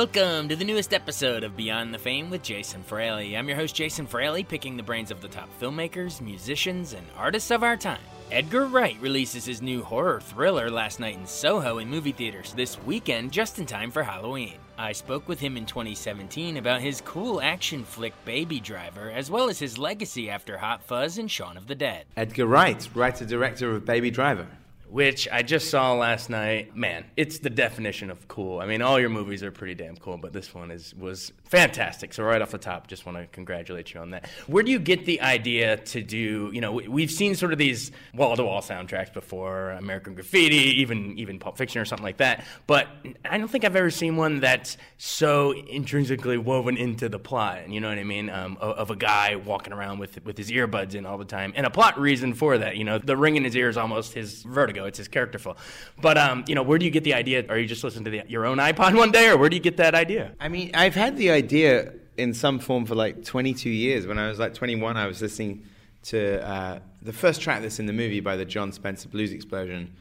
Welcome to the newest episode of Beyond the Fame with Jason Fraley. I'm your host, Jason Fraley, picking the brains of the top filmmakers, musicians, and artists of our time. Edgar Wright releases his new horror thriller last night in Soho in movie theaters this weekend, just in time for Halloween. I spoke with him in 2017 about his cool action flick Baby Driver, as well as his legacy after Hot Fuzz and Shaun of the Dead. Edgar Wright, writer director of Baby Driver which I just saw last night. Man, it's the definition of cool. I mean, all your movies are pretty damn cool, but this one is was fantastic. So right off the top, just want to congratulate you on that. Where do you get the idea to do? You know, we've seen sort of these wall to wall soundtracks before, American Graffiti, even even Pulp Fiction or something like that. But I don't think I've ever seen one that's so intrinsically woven into the plot. You know what I mean? Um, of, a guy walking around with with his earbuds in all the time, and a plot reason for that. You know, the ring in his ear is almost his vertigo it's his character characterful. But um, you know, where do you get the idea? Are you just listening to the, your own iPod one day, or where do you get that idea? I mean, I've had the idea in some form for like 22 years. When I was like 21, I was listening to uh, the first track that's in the movie by the Jon Spencer Blues Explosion,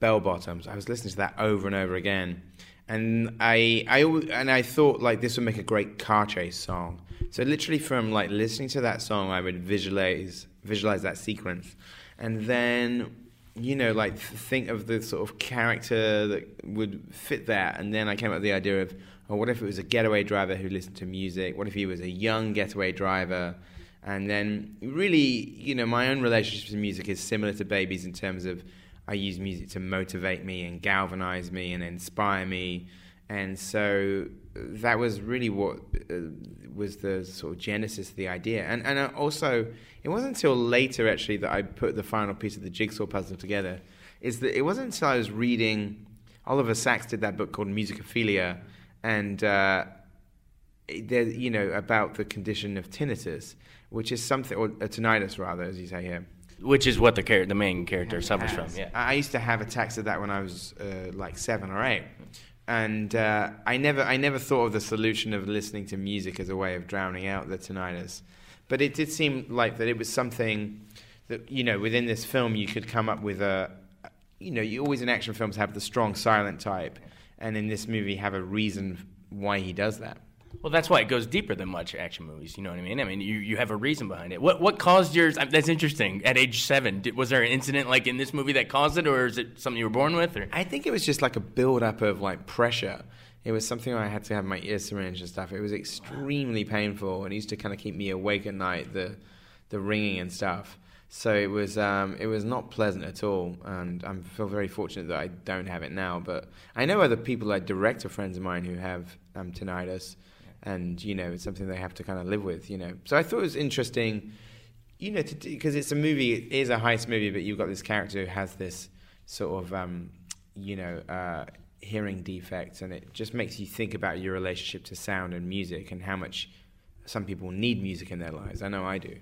Bell Bottoms. I was listening to that over and over again, and I, I and I thought like this would make a great car chase song. So literally from like listening to that song, I would visualize visualize that sequence, and then you know, like think of the sort of character that would fit that. And then I came up with the idea of, oh, what if it was a getaway driver who listened to music? What if he was a young getaway driver? And then really, you know, my own relationship to music is similar to Baby's in terms of I use music to motivate me and galvanize me and inspire me. And so that was really what uh, was the sort of genesis of the idea. And and also, it wasn't until later actually that I put the final piece of the jigsaw puzzle together. Is that it wasn't until I was reading Oliver Sacks did that book called Musicophilia, and uh, there, you know about the condition of tinnitus, which is something or a tinnitus rather, as you say here. Which is what the char- the main character suffers from. Yeah, I used to have attacks of that when I was uh, like seven or eight and uh, I never I never thought of the solution of listening to music as a way of drowning out the tinnitus, but it did seem like that it was something that you know within this film you could come up with a you know you always in action films have the strong silent type, and in this movie have a reason why he does that. Well, that's why it goes deeper than much action movies. You know what I mean? I mean, you, you have a reason behind it. What what caused yours? That's interesting. At age seven, did, was there an incident like in this movie that caused it, or is it something you were born with? Or? I think it was just like a build up of like pressure. It was something I had to have my ear syringed and stuff. It was extremely painful, and it used to kind of keep me awake at night. The the ringing and stuff. So it was um, it was not pleasant at all, and I feel very fortunate that I don't have it now. But I know other people, like director friends of mine, who have um, tinnitus and you know it's something they have to kind of live with. You know, so I thought it was interesting. You know, because it's a movie, it is a heist movie, but you've got this character who has this sort of, um, you know, uh, hearing defects, and it just makes you think about your relationship to sound and music and how much some people need music in their lives. I know I do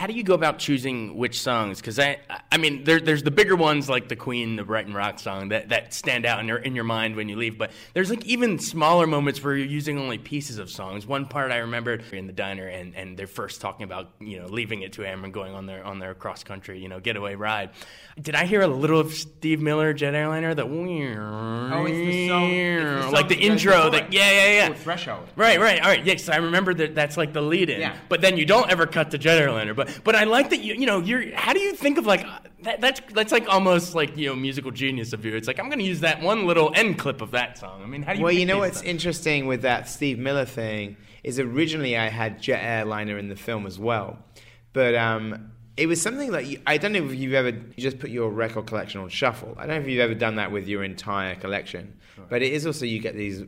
how do you go about choosing which songs? Because I, I mean, there, there's the bigger ones like the Queen, the Brighton Rock song that, that stand out in your in your mind when you leave. But there's like even smaller moments where you're using only pieces of songs. One part I remembered in the diner, and, and they're first talking about you know leaving it to him and going on their on their cross country you know getaway ride. Did I hear a little of Steve Miller Jet Airliner? That oh, it's the song, it's the song like the intro. That yeah, yeah, yeah. Oh, threshold. Right, right. All right. Yes, I remember that. That's like the lead in. Yeah. But then you don't ever cut to Jet Airliner. But but I like that you you know you're. How do you think of like that, that's that's like almost like you know musical genius of you. It's like I'm going to use that one little end clip of that song. I mean, how do you? Well, you know what's interesting with that Steve Miller thing is originally I had Jet Airliner in the film as well, but um, it was something that you, I don't know if you've ever you just put your record collection on shuffle. I don't know if you've ever done that with your entire collection, but it is also you get these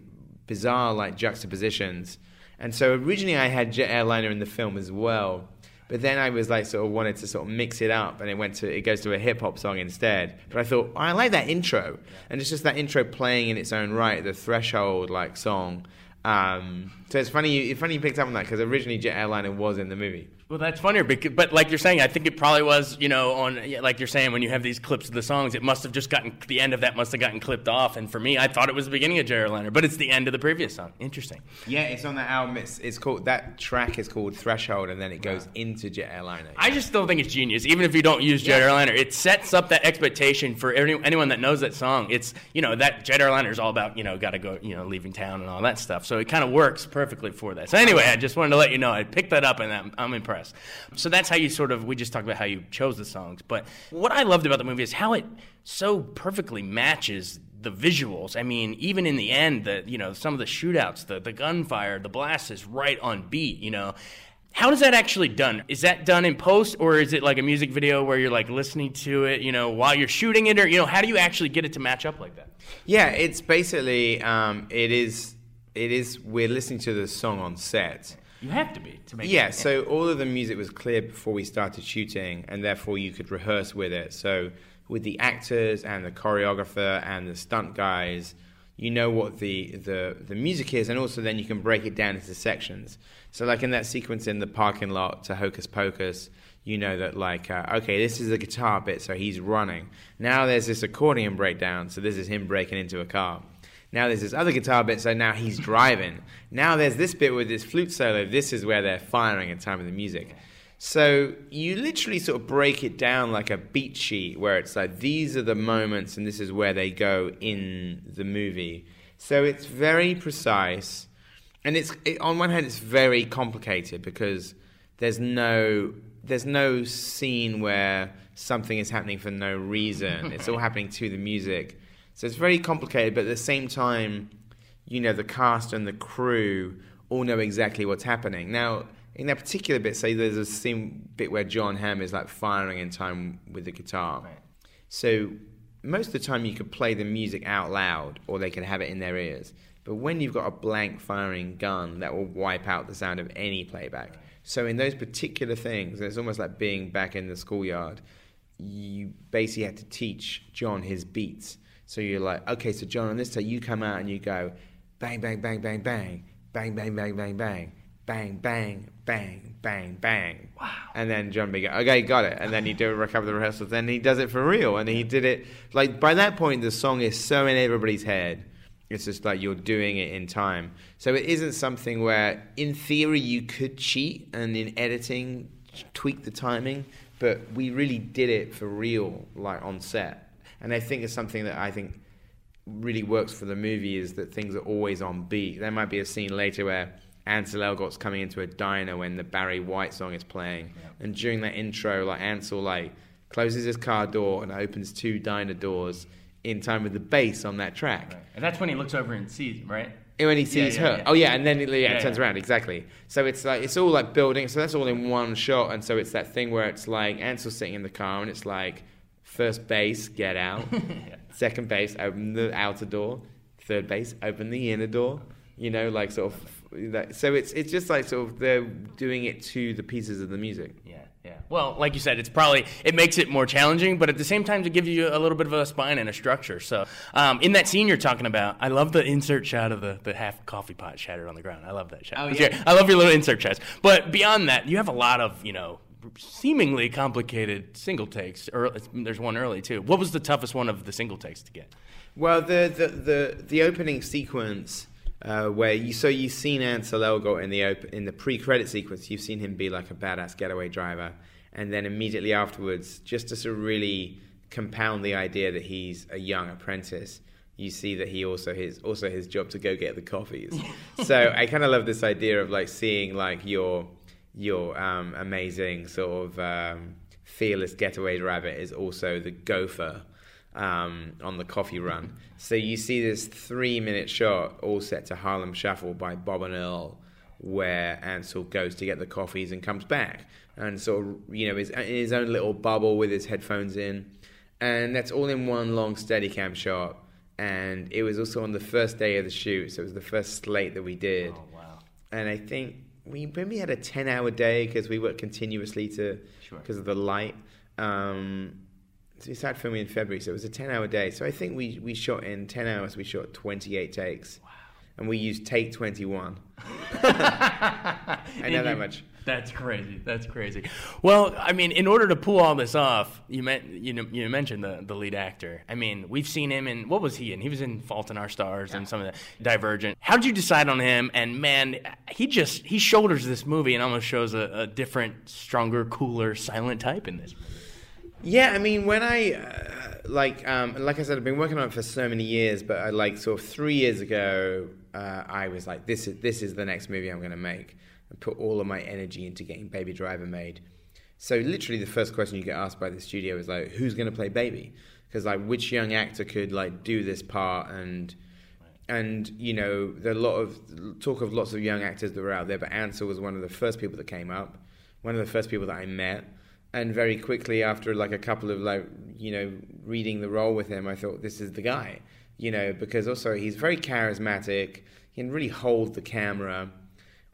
bizarre like juxtapositions. And so originally I had Jet Airliner in the film as well, but then I was like sort of wanted to sort of mix it up, and it went to it goes to a hip hop song instead. But I thought oh, I like that intro, and it's just that intro playing in its own right, the threshold like song. Um, so it's funny, you, it's funny you picked up on that because originally Jet Airliner was in the movie. Well, that's funnier, because, but like you're saying, I think it probably was, you know, on like you're saying when you have these clips of the songs, it must have just gotten the end of that must have gotten clipped off. And for me, I thought it was the beginning of Jet Airliner, but it's the end of the previous song. Interesting. Yeah, it's on the album. It's, it's called that track is called Threshold, and then it goes into Jet Airliner. I just still think it's genius, even if you don't use Jet Yeah. Airliner. It sets up that expectation for any, anyone that knows that song. It's you know that Jet Airliner is all about you know got to go you know leaving town and all that stuff. So it kind of works perfectly for that. So anyway, I just wanted to let you know I picked that up and I'm, I'm impressed. So that's how you sort of we just talked about how you chose the songs, but what I loved about the movie is how it so perfectly matches the visuals. I mean, even in the end, the you know some of the shootouts, the the gunfire, the blast is right on beat. You know. How is that actually done? Is that done in post, or is it like a music video where you're like listening to it, you know, while you're shooting it, or you know, how do you actually get it to match up like that? Yeah, it's basically um, it is it is we're listening to the song on set. You have to be to make. Yeah, it. so all of the music was clear before we started shooting, and therefore you could rehearse with it. So with the actors and the choreographer and the stunt guys, you know what the, the, the music is, and also then you can break it down into sections. So like in that sequence in the parking lot to Hocus Pocus, you know that like uh, okay, this is the guitar bit, so he's running. Now there's this accordion breakdown, so this is him breaking into a car. Now there's this other guitar bit, so now he's driving. Now there's this bit with this flute solo. This is where they're firing at time of the music. So you literally sort of break it down like a beat sheet, where it's like these are the moments, and this is where they go in the movie. So it's very precise, and it's it, on one hand it's very complicated because there's no there's no scene where something is happening for no reason. it's all happening to the music. So it's very complicated, but at the same time, you know, the cast and the crew all know exactly what's happening. Now, in that particular bit, say there's a scene bit where Jon Hamm is like firing in time with the guitar. So most of the time you could play the music out loud or they could have it in their ears. But when you've got a blank firing gun, that will wipe out the sound of any playback. So in those particular things, it's almost like being back in the schoolyard. You basically had to teach Jon his beats. So you're like, okay, so Jon, on this day you come out and you go, bang, bang, bang, bang, bang, bang, bang, bang, bang, bang, bang, bang, bang, bang, bang. Wow. And then John Big, okay, got it. And then you do a recover the rehearsals. Then he does it for real. And he did it, like, by that point, the song is so in everybody's head. It's just like you're doing it in time. So it isn't something where, in theory, you could cheat and in editing tweak the timing, but we really did it for real, like on set. And I think it's something that I think really works for the movie is that things are always on beat. There might be a scene later where Ansel Elgort's coming into a diner when the Barry White song is playing, and during that intro, like Ansel like closes his car door and opens two diner doors in time with the bass on that track. and that's when he looks over and sees, right? And when he sees yeah, her, yeah. oh yeah, and then it, yeah, Yeah, it turns yeah. around exactly. So it's like it's all like building. So that's all in one shot, and so it's that thing where it's like Ansel sitting in the car, and it's like first base, get out. Second base, open the outer door. Third base, open the inner door. You know, like sort of. That, so it's it's just like sort of they're doing it to the pieces of the music. Yeah, yeah. Well, like you said, it's probably it makes it more challenging, but at the same time, it gives you a little bit of a spine and a structure. So, um, in that scene you're talking about, I love the insert shot of the, the half coffee pot shattered on the ground. I love that shot. Oh, yeah. I love your little insert shots. But beyond that, you have a lot of you know seemingly complicated single takes. Or there's one early too. What was the toughest one of the single takes to get? Well, the the the, the opening sequence uh, where you so you've seen Ansel Elgort in the op- in the pre-credit sequence, you've seen him be like a badass getaway driver, and then immediately afterwards, just to sort of really compound the idea that he's a young apprentice. You see that he also his also his job to go get the coffees. so I kind of love this idea of like seeing like your your um, amazing sort of um, fearless getaway rabbit is also the gopher um, on the coffee run. So you see this three minute shot all set to Harlem Shuffle by Bob and Earl, where Ansel goes to get the coffees and comes back, and sort of you know is in his own little bubble with his headphones in, and that's all in one long Steadicam shot. And it was also on the first day of the shoot, so it was the first slate that we did. Oh wow. And I think we maybe had a ten-hour day because we worked continuously to Sure. because of the light. Um, so we started filming in February, so it was a ten-hour day. So I think we we shot in ten hours. We shot twenty-eight takes. Wow. And we used take twenty-one. I know that much. That's crazy. That's crazy. Well, I mean, in order to pull all this off, you meant you know you mentioned the the lead actor. I mean, we've seen him in what was he in? He was in Fault in Our Stars and some of the Divergent. How did you decide on him? And man, he just he shoulders this movie and almost shows a, a different, stronger, cooler, silent type in this. Yeah, I mean, when I uh, like, um, like I said, I've been working on it for so many years, but I like sort of three years ago, uh, I was like, this is this is the next movie I'm going to make, and put all of my energy into getting Baby Driver made. So literally, the first question you get asked by the studio is like, who's going to play Baby? Because like, which young actor could like do this part and and you know there are a lot of talk of lots of young actors that were out there, but Ansel was one of the first people that came up, one of the first people that I met, and very quickly after like a couple of like you know reading the role with him, I thought this is the guy, you know, because also he's very charismatic, he can really hold the camera,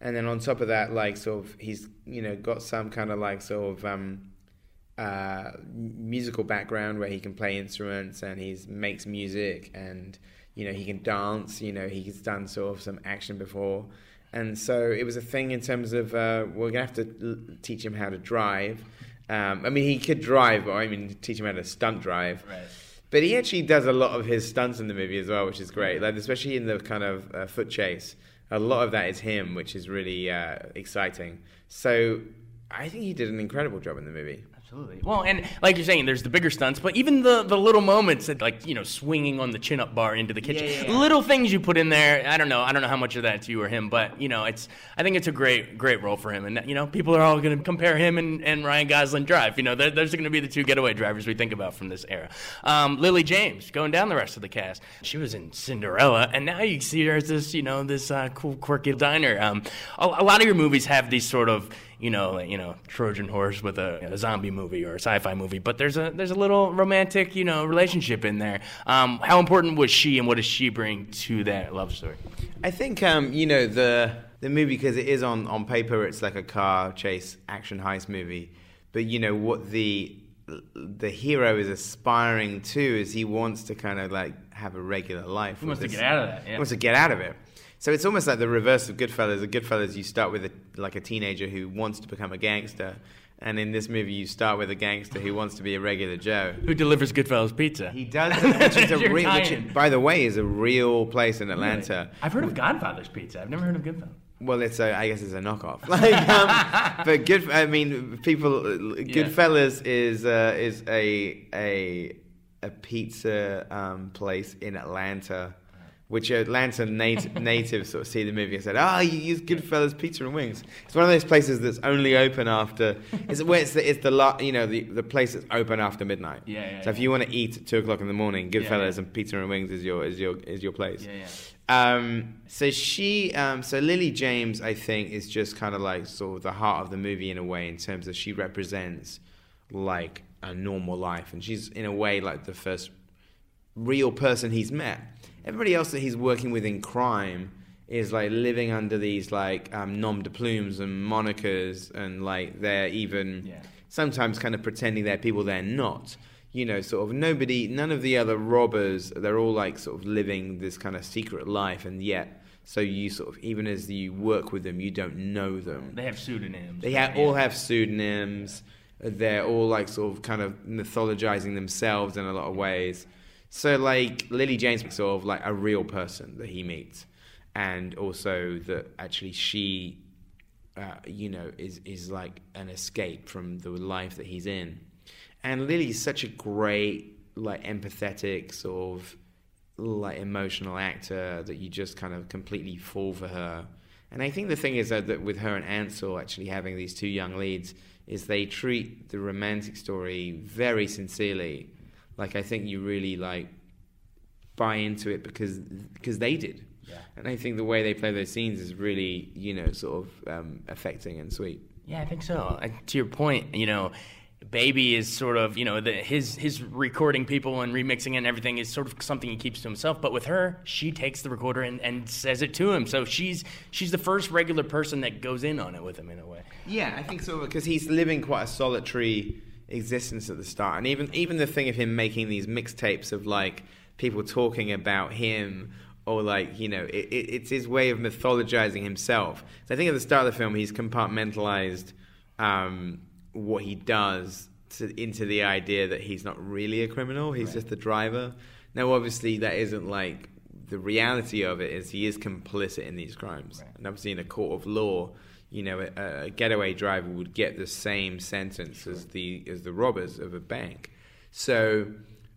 and then on top of that, like sort of he's you know got some kind of like sort of um, uh, musical background where he can play instruments and he makes music and you know he can dance. You know he's done sort of some action before, and so it was a thing in terms of uh, we're gonna have to teach him how to drive. Um, I mean, he could drive, but I mean, teach him how to stunt drive. Right. But he actually does a lot of his stunts in the movie as well, which is great. Like especially in the kind of uh, foot chase, a lot of that is him, which is really uh, exciting. So I think he did an incredible job in the movie. Absolutely. Well, and like you're saying, there's the bigger stunts, but even the, the little moments that, like, you know, swinging on the chin up bar into the kitchen, Yeah, yeah, yeah. little things you put in there. I don't know. I don't know how much of that's you or him, but, you know, it's, I think it's a great, great role for him. And, you know, people are all going to compare him and, and Ryan Gosling drive. You know, there, there's going to be the two getaway drivers we think about from this era. Um, Lily James, going down the rest of the cast. She was in Cinderella, and now you see her as this, you know, this uh, cool, quirky diner. Um, a, a lot of your movies have these sort of, you know, you know, Trojan horse with a, a zombie movie or a sci-fi movie, but there's a there's a little romantic, you know, relationship in there. Um, how important was she, and what does she bring to that love story? I think um, you know the the movie because it is on on paper it's like a car chase action heist movie, but you know what the the hero is aspiring to is he wants to kind of like have a regular life. He wants with to get out of that, yeah. He wants to get out of it. So it's almost like the reverse of Goodfellas. At Goodfellas, you start with a, like a teenager who wants to become a gangster, and in this movie, you start with a gangster who wants to be a regular Joe. Who delivers Goodfellas pizza? He does, which is a real, which, by the way, is a real place in Atlanta. I've heard of Godfather's Pizza. I've never heard of Goodfellas. Well, it's a, I guess it's a knockoff. Like, um, but good. I mean, people. Goodfellas is uh, is a a a pizza um, place in Atlanta, which Atlanta nat- natives sort of see the movie and said, "Ah, you use Goodfellas Pizza and Wings." It's one of those places that's only open after. It's where it's the it's the la- you know the the place that's open after midnight. Yeah, yeah, So if you want to eat at two o'clock in the morning, Goodfellas yeah. and Pizza and Wings is your is your is your place. Yeah, yeah. Um, so she, um, so Lily James, I think, is just kind of like sort of the heart of the movie in a way, in terms of she represents like a normal life, and she's in a way like the first real person he's met. Everybody else that he's working with in crime is like living under these like um, nom de plumes and monikers, and like they're even Yeah. sometimes kind of pretending they're people they're not. You know, sort of nobody, none of the other robbers, they're all like sort of living this kind of secret life, and yet, so you sort of, even as you work with them, you don't know them. They have pseudonyms. They ha- all have pseudonyms. They're all like sort of kind of mythologizing themselves in a lot of ways. So like Lily James sort of like a real person that he meets, and also that actually she, uh, you know, is is like an escape from the life that he's in. And Lily's such a great, like empathetic sort of like emotional actor that you just kind of completely fall for her. And I think the thing is that, that with her and Ansel actually having these two young leads is they treat the romantic story very sincerely. Like I think you really like buy into it because because they did And I think the way they play those scenes is really, you know, sort of um, affecting and sweet. Yeah, I think so. And to your point, you know, Baby is sort of, you know, the, his his recording people and remixing and everything is sort of something he keeps to himself. But with her, she takes the recorder and, and says it to him. So she's she's the first regular person that goes in on it with him in a way. Yeah, I think so because he's living quite a solitary existence at the start, and even even the thing of him making these mixtapes of like people talking about him or like you know it, it, it's his way of mythologizing himself. So I think at the start of the film he's compartmentalized um, what he does to, into the idea that he's not really a criminal; he's right. just the driver. Now, obviously, that isn't like the reality of it is he is complicit in these crimes, right. and obviously in a court of law you know, a, a, getaway driver would get the same sentence as the as the robbers of a bank. So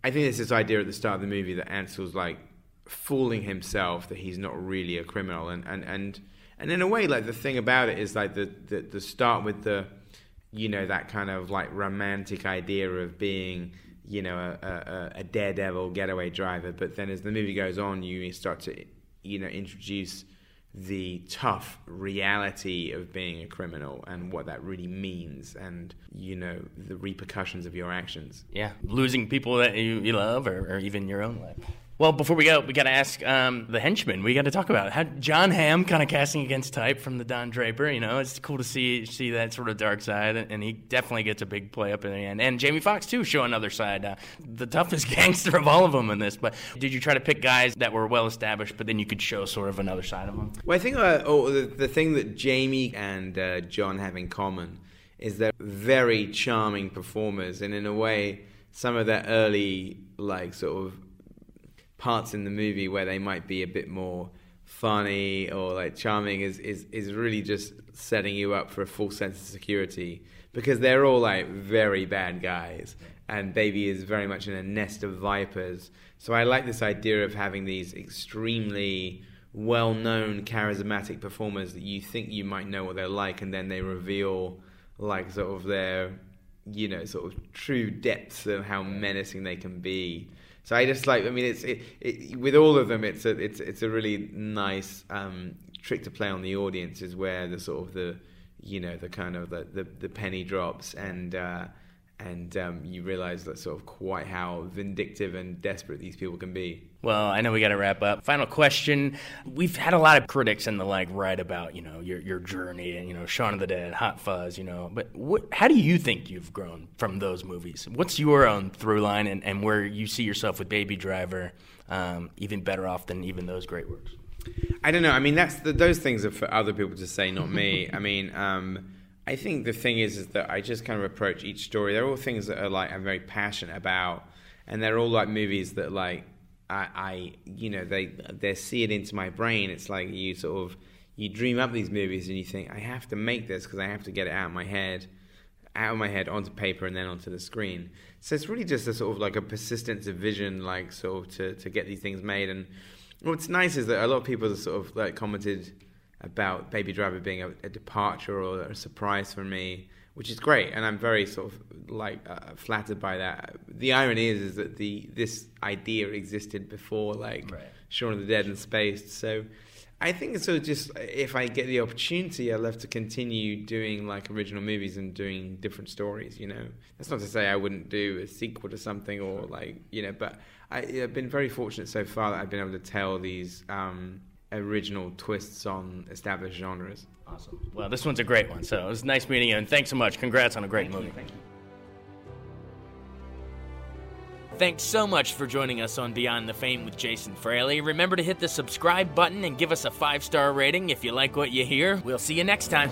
I think there's this idea at the start of the movie that Ansel's like fooling himself that he's not really a criminal, and and and, and in a way, like the thing about it is like the the, the start with the you know that kind of like romantic idea of being you know a, a, a daredevil getaway driver, but then as the movie goes on, you start to you know introduce the tough reality of being a criminal and what that really means and you know the repercussions of your actions. Yeah losing people that you, you love or, or even your own life well, before we go, we got to ask um, the henchman. We got to talk about how Jon Hamm kind of casting against type from the Don Draper. You know, it's cool to see see that sort of dark side, and he definitely gets a big play up in the end. And Jamie Foxx too, show another side, uh, the toughest gangster of all of them in this. But did you try to pick guys that were well established, but then you could show sort of another side of them? Well, I think uh, oh, the, the thing that Jamie and uh, Jon have in common is they're very charming performers, and in a way, some of their early like sort of parts in the movie where they might be a bit more funny or like charming is, is, is really just setting you up for a full sense of security because they're all like very bad guys and baby is very much in a nest of vipers. So i like this idea of having these extremely well-known charismatic performers that you think you might know what they're like and then they reveal like sort of their you know sort of true depths of how menacing they can be so I just like, I mean, it's it, it, with all of them, it's a it's it's a really nice um, trick to play on the audience, is where the sort of the you know the kind of the the, the penny drops and. Uh, and um, you realize that sort of quite how vindictive and desperate these people can be. Well, I know we got to wrap up. Final question: We've had a lot of critics and the like write about you know your your journey and you know Shaun of the Dead, Hot Fuzz, you know. But what, how do you think you've grown from those movies? What's your own through line and, and where you see yourself with Baby Driver, um, even better off than even those great works? I don't know. I mean, that's the, those things are for other people to say, not me. I mean. Um, I think the thing is, is that I just kind of approach each story. They're all things that are like I'm very passionate about, and they're all like movies that like I, I you know, they they see it into my brain. It's like you sort of you dream up these movies and you think I have to make this because I have to get it out of my head, out of my head onto paper and then onto the screen. So it's really just a sort of like a persistence of vision, like sort of to to get these things made. And what's nice is that a lot of people have sort of like commented about Baby Driver being a, a, departure or a surprise for me, which is great, and I'm very sort of like uh, flattered by that. The irony is, is that the this idea existed before, like right. Shaun of the Dead and Spaced. So I think so. Just if I get the opportunity, I'd love to continue doing like original movies and doing different stories. You know, that's not to say I wouldn't do a sequel to something or like you know, but I, have been very fortunate so far that I've been able to tell these. Um, original twists on established genres. Awesome. Well, this one's a great one. So it was nice meeting you, and thanks so much. Congrats on a great Thank movie. You. Thank you. Thanks so much for joining us on Beyond the Fame with Jason Fraley. Remember to hit the subscribe button and give us a five star rating if you like what you hear. We'll see you next time.